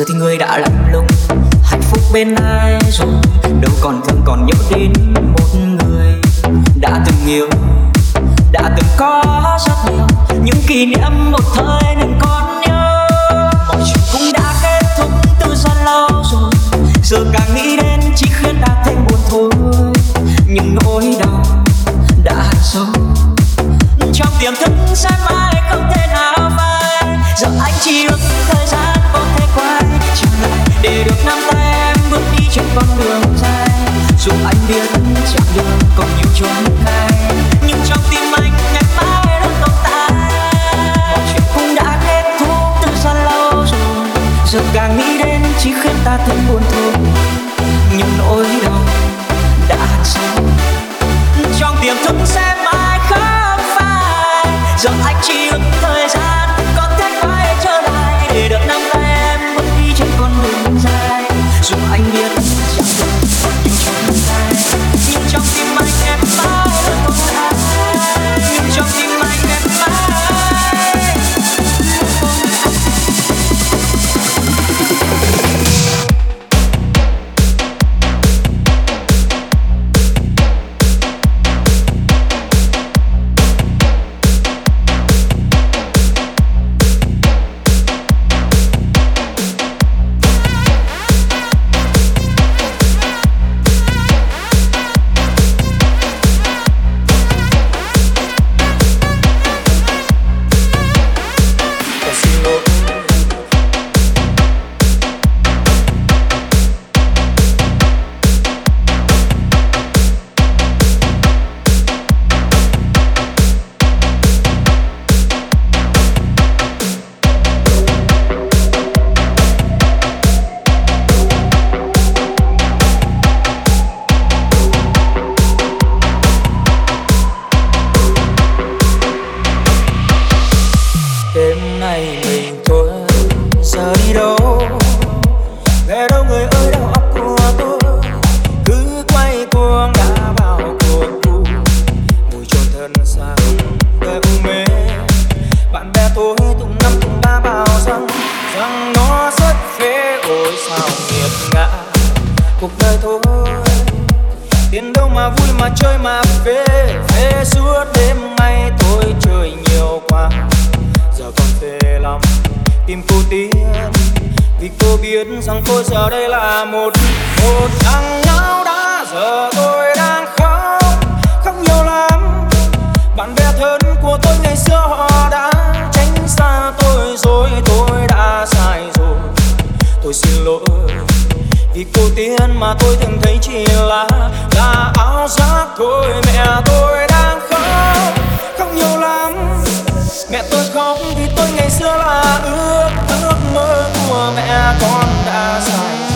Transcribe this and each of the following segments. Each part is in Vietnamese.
giờ thì người đã lạnh lùng, hạnh phúc bên ai rồi? Đâu còn thương còn nhớ đến một người đã từng yêu, đã từng có rất nhiều. Những kỷ niệm một thời nên còn nhớ. Mọi chuyện cũng đã kết thúc từ rất lâu rồi. Giờ càng nghĩ trên con đường dài. Dù anh biết chặng đường còn nhiều chốn gai nhưng trong tim anh, ngày mai vẫn tồn tại. Mọi chuyện cũng đã kết thúc từ rất lâu rồi. Giờ càng nghĩ đến chỉ khiến ta thêm buồn thôi những nỗi đau đã hằn sâu trong tiềm thức sẽ mãi không phai giờ anh chỉ ước thời gian có thể quay trở lại để được nắm tay em bước đi trên con đường dài. Dù anh biết chặng tìm cô tiên vì cô biết rằng tôi giờ đây là một một thằng ngáo đá. Giờ tôi đang khóc khóc nhiều lắm. Bạn bè thân của tôi ngày xưa họ đã tránh xa tôi rồi, tôi đã sai rồi. Tôi xin lỗi, vì cô tiên mà tôi từng thấy chỉ là là áo giáp thôi. Mẹ tôi đang khóc khóc nhiều lắm. Mẹ tôi khóc xưa là ước ước mơ của mẹ con đã dài.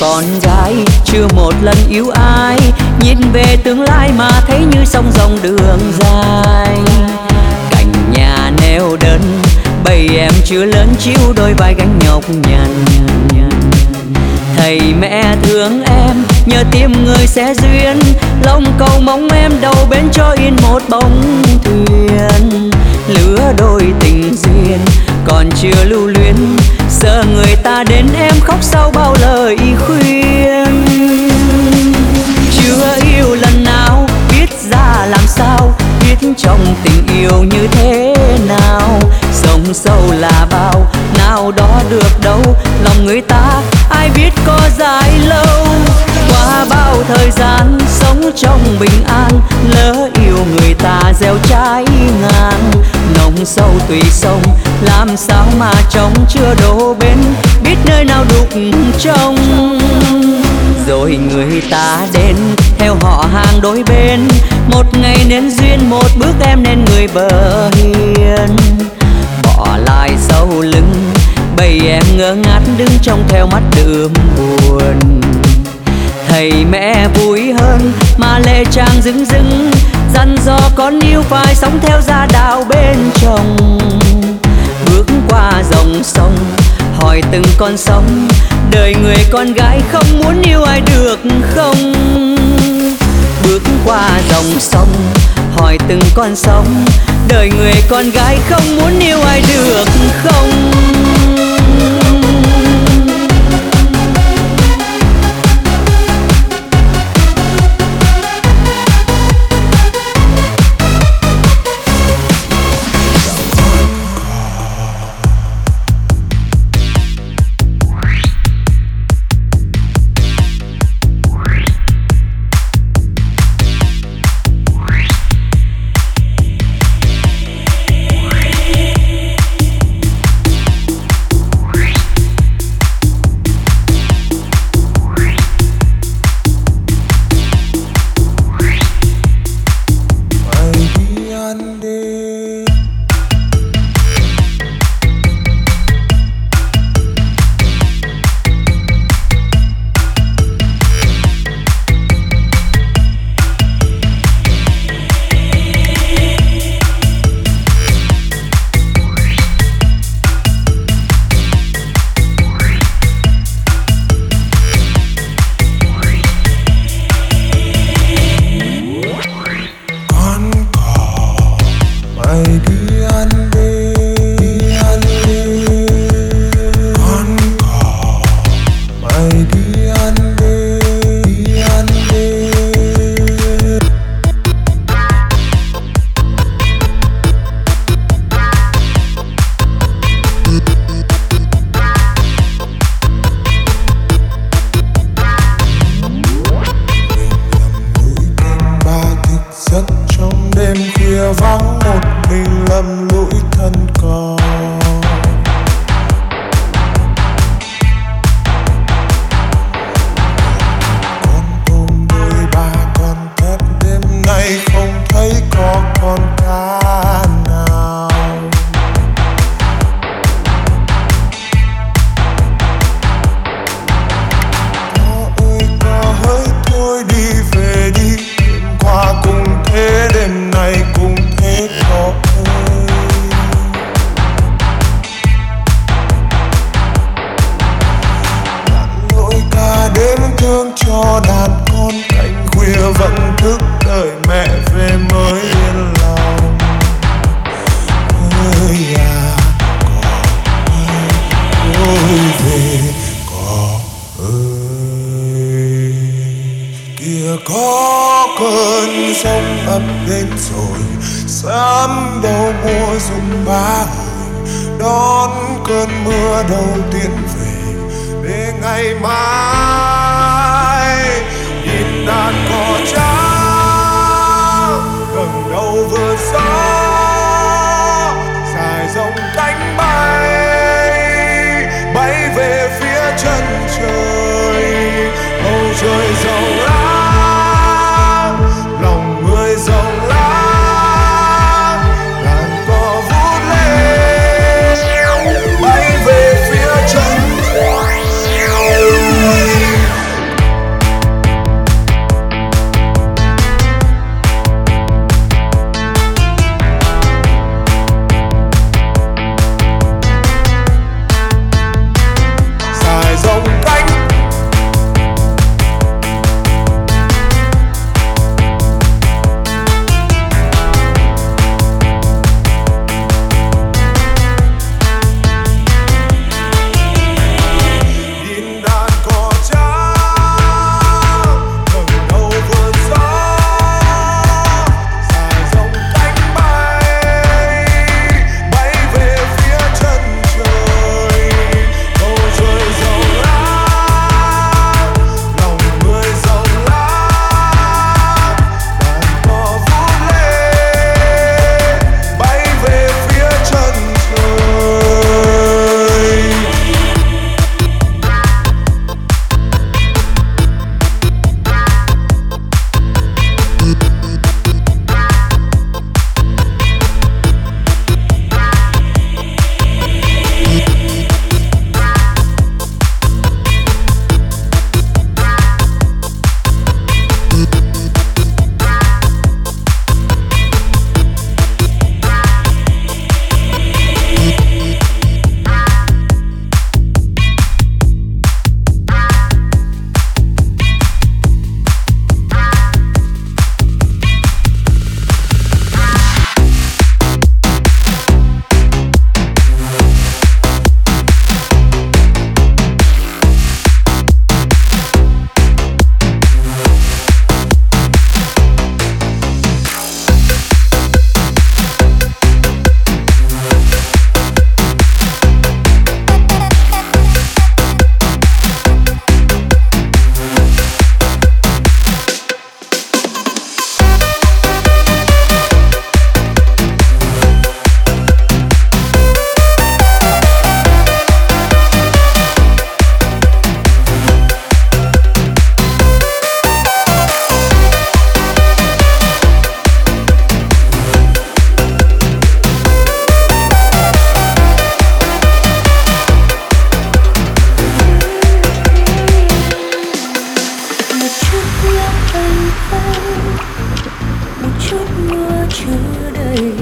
Con gái, chưa một lần yêu ai. Nhìn về tương lai mà thấy như sông dòng đường dài. Cạnh nhà neo đơn, bầy em chưa lớn chiếu đôi vai gánh nhọc nhằn. Thầy mẹ thương em, nhờ tìm người sẽ duyên. Lòng cầu mong em đầu bên cho yên một bóng thuyền. Lứa đôi tình duyên còn chưa lưu luyến giờ người ta đến em khóc sau bao lời khuyên. Chưa yêu lần nào, biết ra làm sao, biết trong tình yêu như thế nào. Sông sâu là bao, nào đó được đâu, lòng người ta, ai biết có dài lâu bao thời gian sống trong bình an, lỡ yêu người ta gieo trái ngang. Nồng sâu tùy sông, làm sao mà trông chưa đổ bên, biết nơi nào đục trong rồi người ta đến, theo họ hàng đôi bên. Một ngày nên duyên, một bước em nên người bờ hiền. Bỏ lại sau lưng, bầy em ngơ ngác đứng trong theo mắt đượm buồn ngày mẹ vui hơn, mà lệ trang dưng dưng dặn dò con yêu phải sống theo gia đạo bên chồng. Bước qua dòng sông, hỏi từng con sông, đời người con gái không muốn yêu ai được không? Bước qua dòng sông, hỏi từng con sông, đời người con gái không muốn yêu ai được không? tay một chút mưa chưa đầy.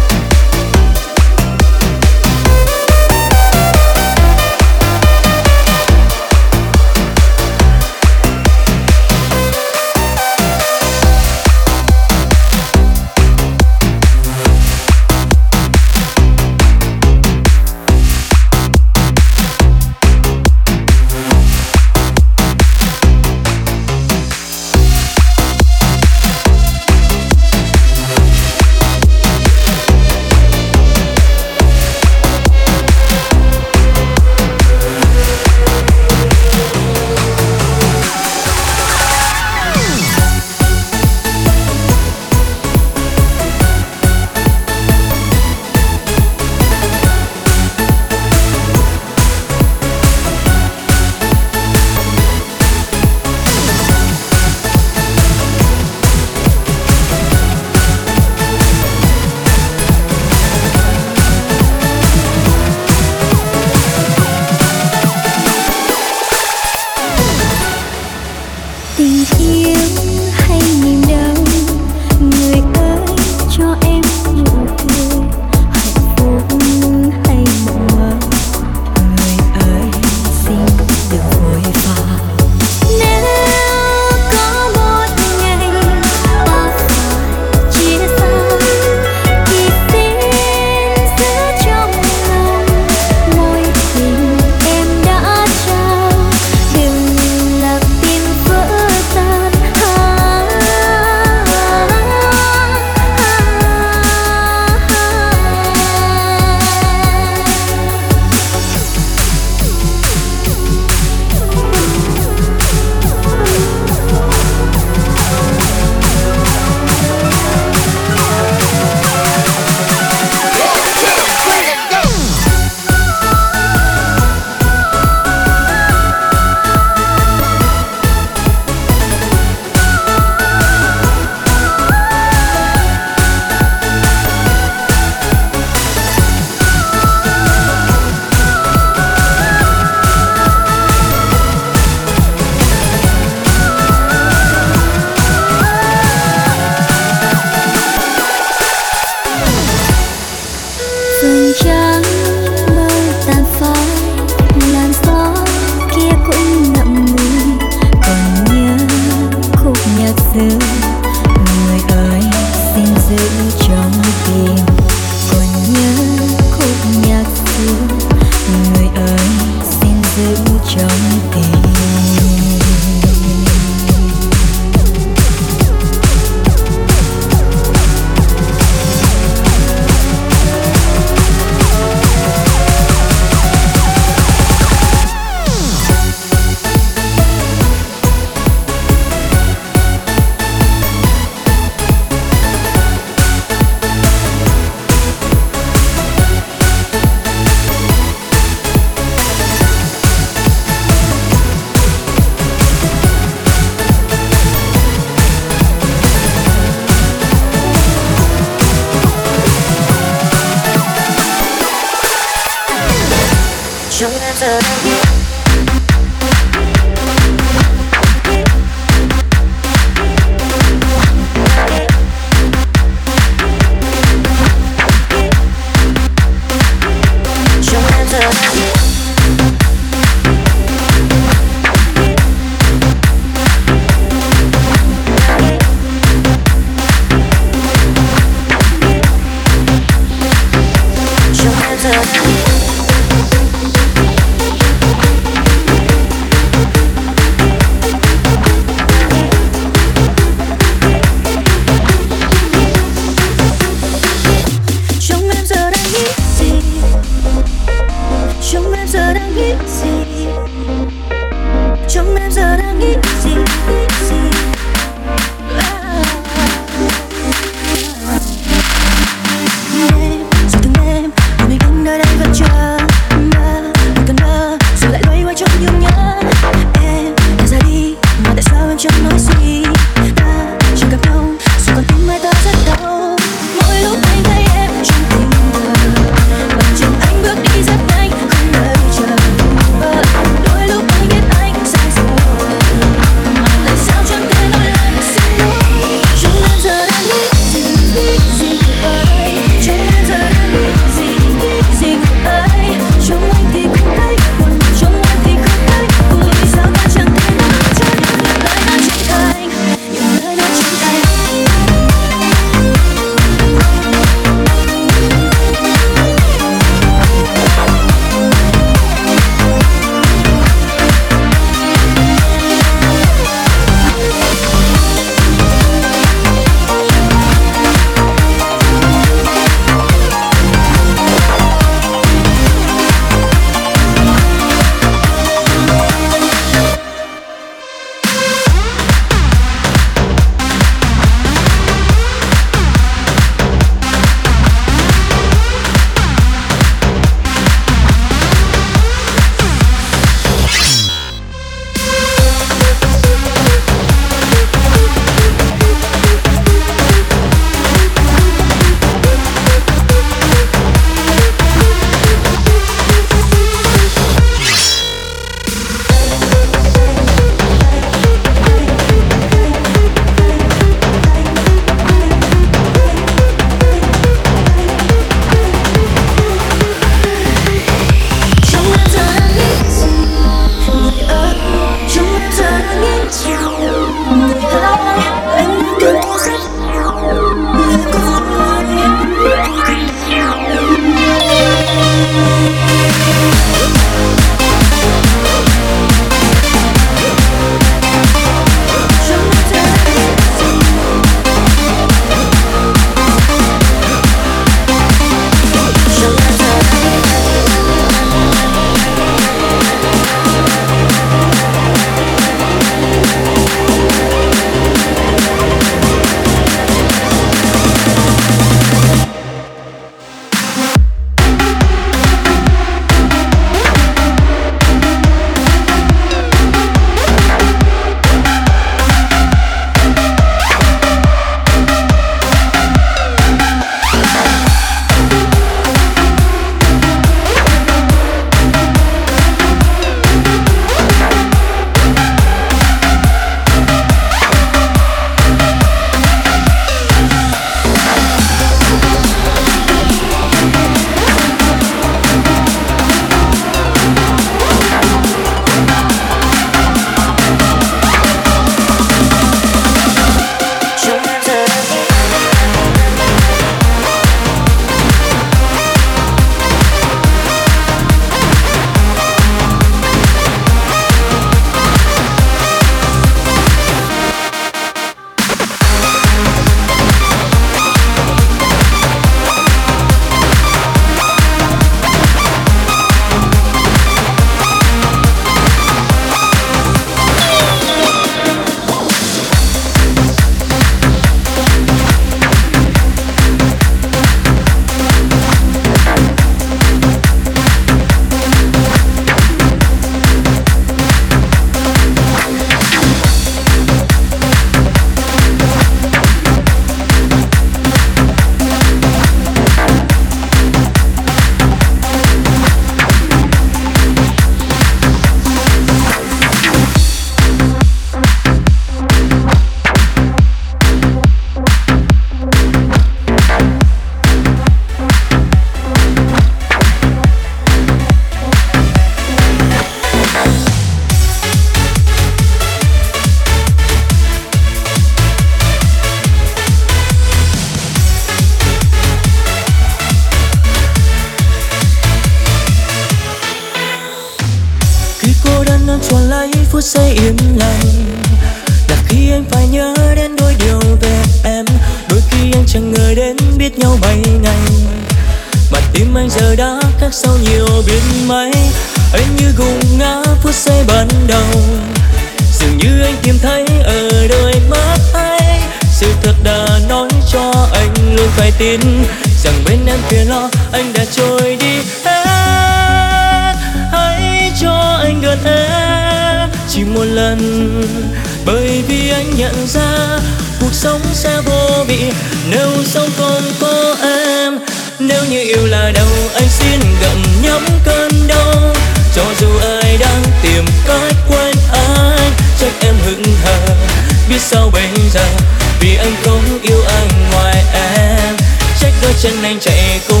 Chân anh chạy cùng.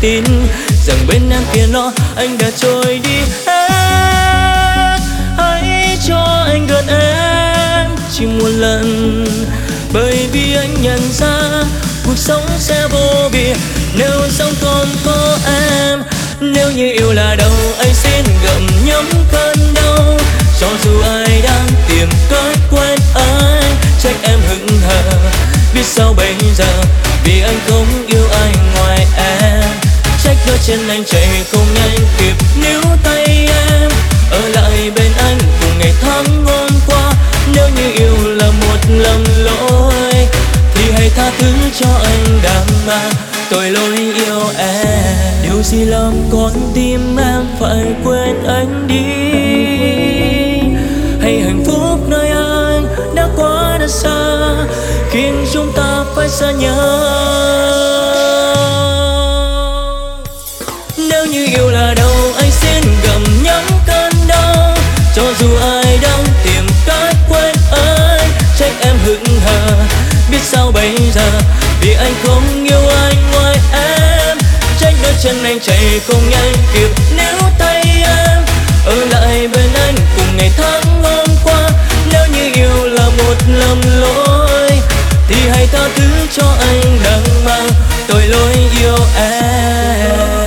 Tin rằng bên em kia nó anh đã trôi đi hết. Hãy cho anh gần em chỉ một lần, bởi vì anh nhận ra cuộc sống sẽ vô bì. Nếu sống còn có em, nếu như yêu là đâu, anh xin gặm nhấm cơn đau. Cho dù ai đang tìm cách quên anh, trách em hững hờ, biết sao bây giờ, vì anh không chân anh chạy không nhanh kịp níu tay em. Ở lại bên anh cùng ngày tháng hôm qua, nếu như yêu là một lầm lỗi, thì hãy tha thứ cho anh đang mà tội lỗi yêu em. Điều gì làm con tim em phải quên anh đi? Hay hạnh phúc nơi anh đã quá đã xa, khiến chúng ta phải xa nhau? Đang tìm cách quên anh trách em hững hờ, biết sao bây giờ? Vì anh không yêu anh ngoài em. Trách đôi chân anh chạy không nhanh kịp nếu tay em. Ở lại bên anh cùng ngày tháng hôm qua. Nếu như yêu là một lầm lỗi, thì hãy tha thứ cho anh đang mang tội lỗi yêu em.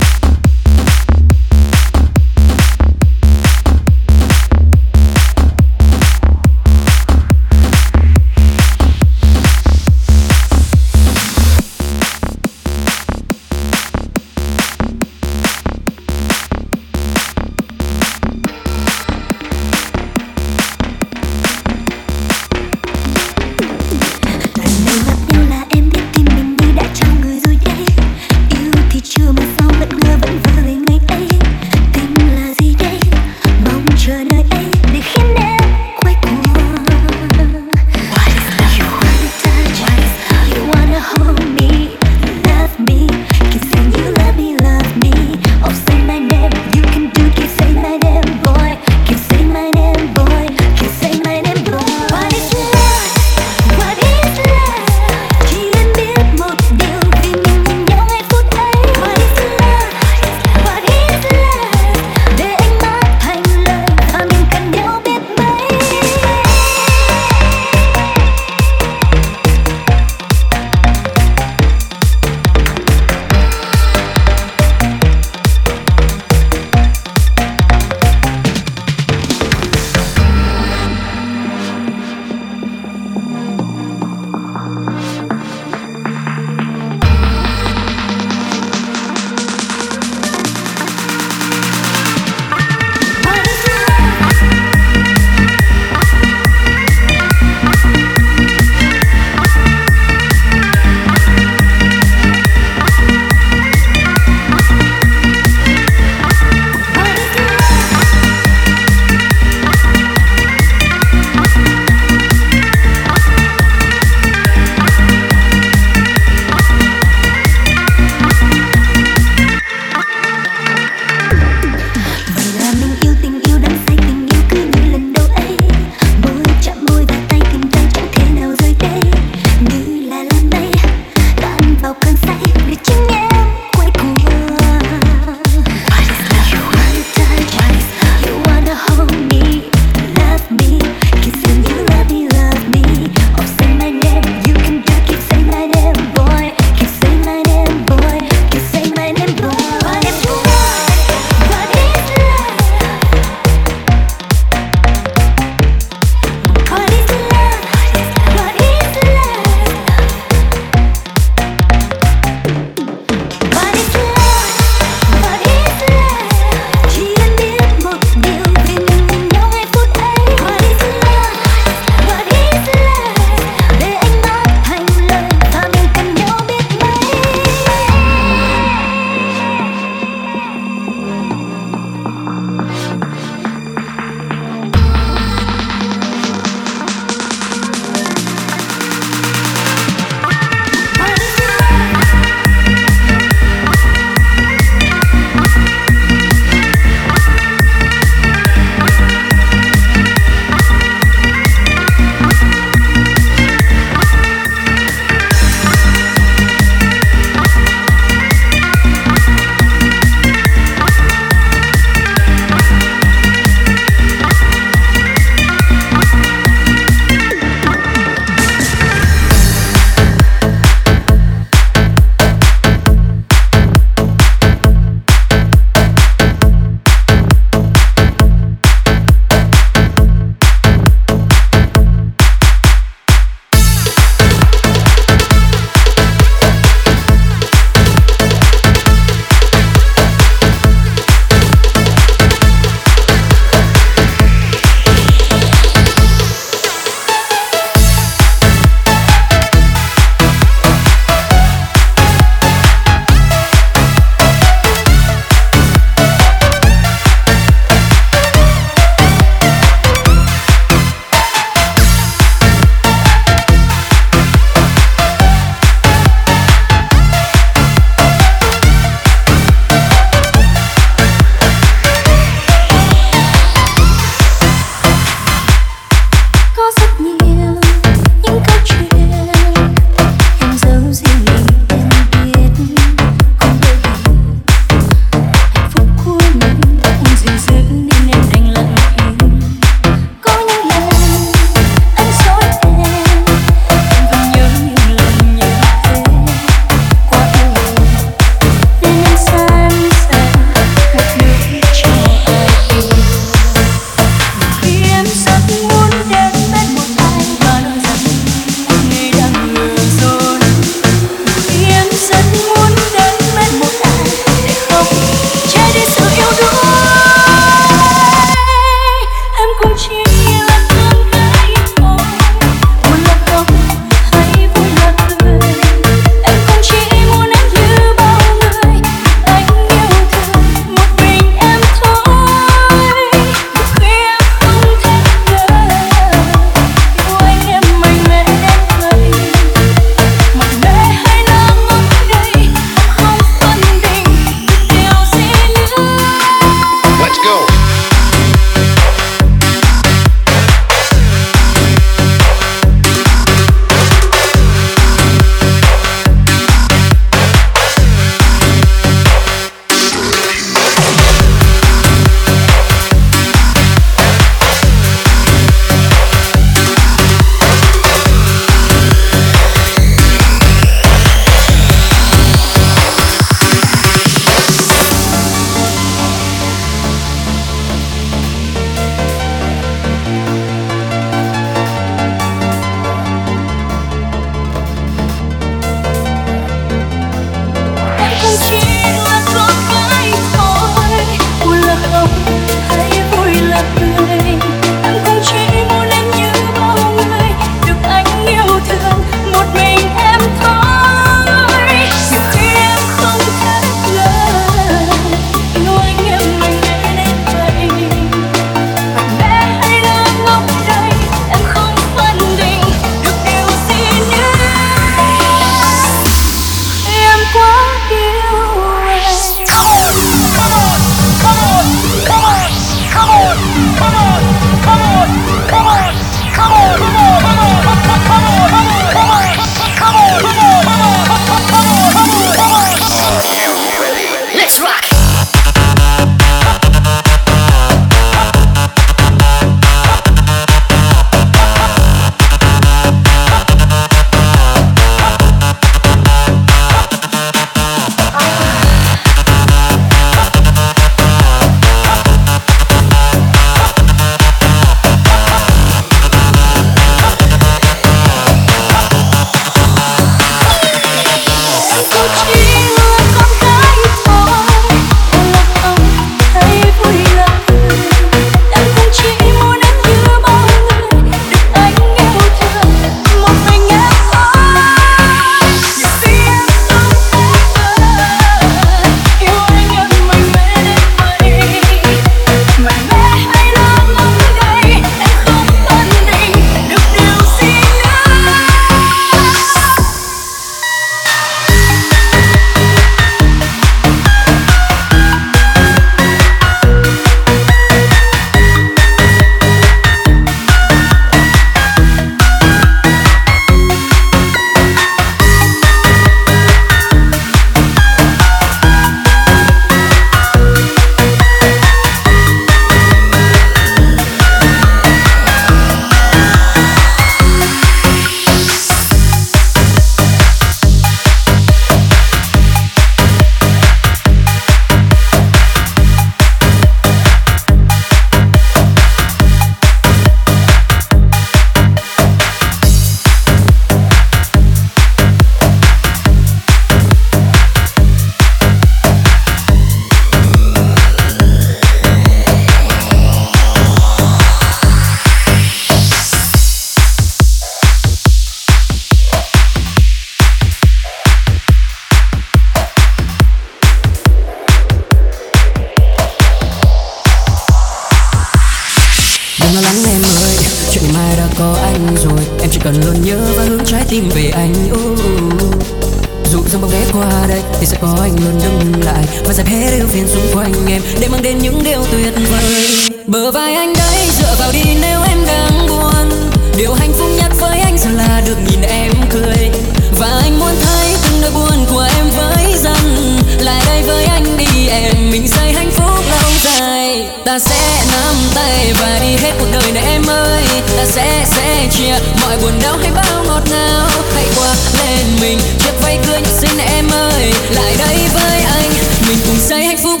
Ta sẽ nắm tay và đi hết cuộc đời này em ơi. Ta sẽ sẽ chia mọi buồn đau hay bao ngọt ngào. Hãy qua lên mình, chiếc váy cưới nhất xinh em ơi. Lại đây với anh, Mình cùng xây hạnh phúc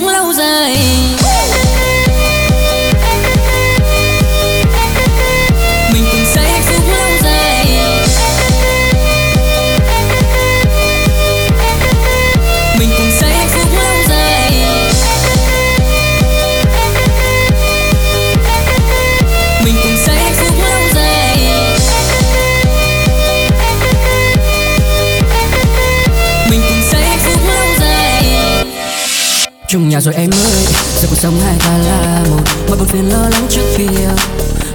nhà rồi em ơi, giờ cuộc sống hai ta là một. Mọi buồn phiền lo lắng trước kia,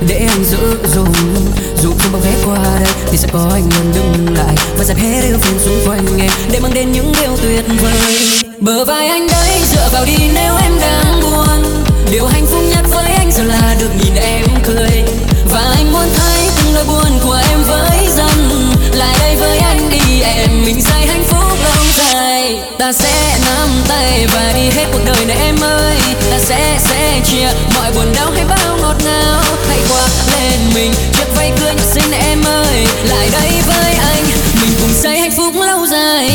để anh giữ dùng dù không bao ghé qua đây, thì sẽ có anh luôn đứng lại. Và dẹp hết yêu phiền xung quanh em, để mang đến những điều tuyệt vời. Bờ vai anh đấy dựa vào đi nếu em đang buồn. Điều hạnh phúc nhất với anh giờ là được nhìn em cười. Và anh muốn thấy từng nỗi buồn của em với dần lại đây với anh đi, em mình xây ta sẽ nắm tay và đi hết cuộc đời này em ơi. Ta sẽ sẽ chia mọi buồn đau hay bao ngọt ngào. Hãy qua lên mình, chiếc váy cưới xin xinh em ơi. Lại đây với anh, mình cùng xây hạnh phúc lâu dài.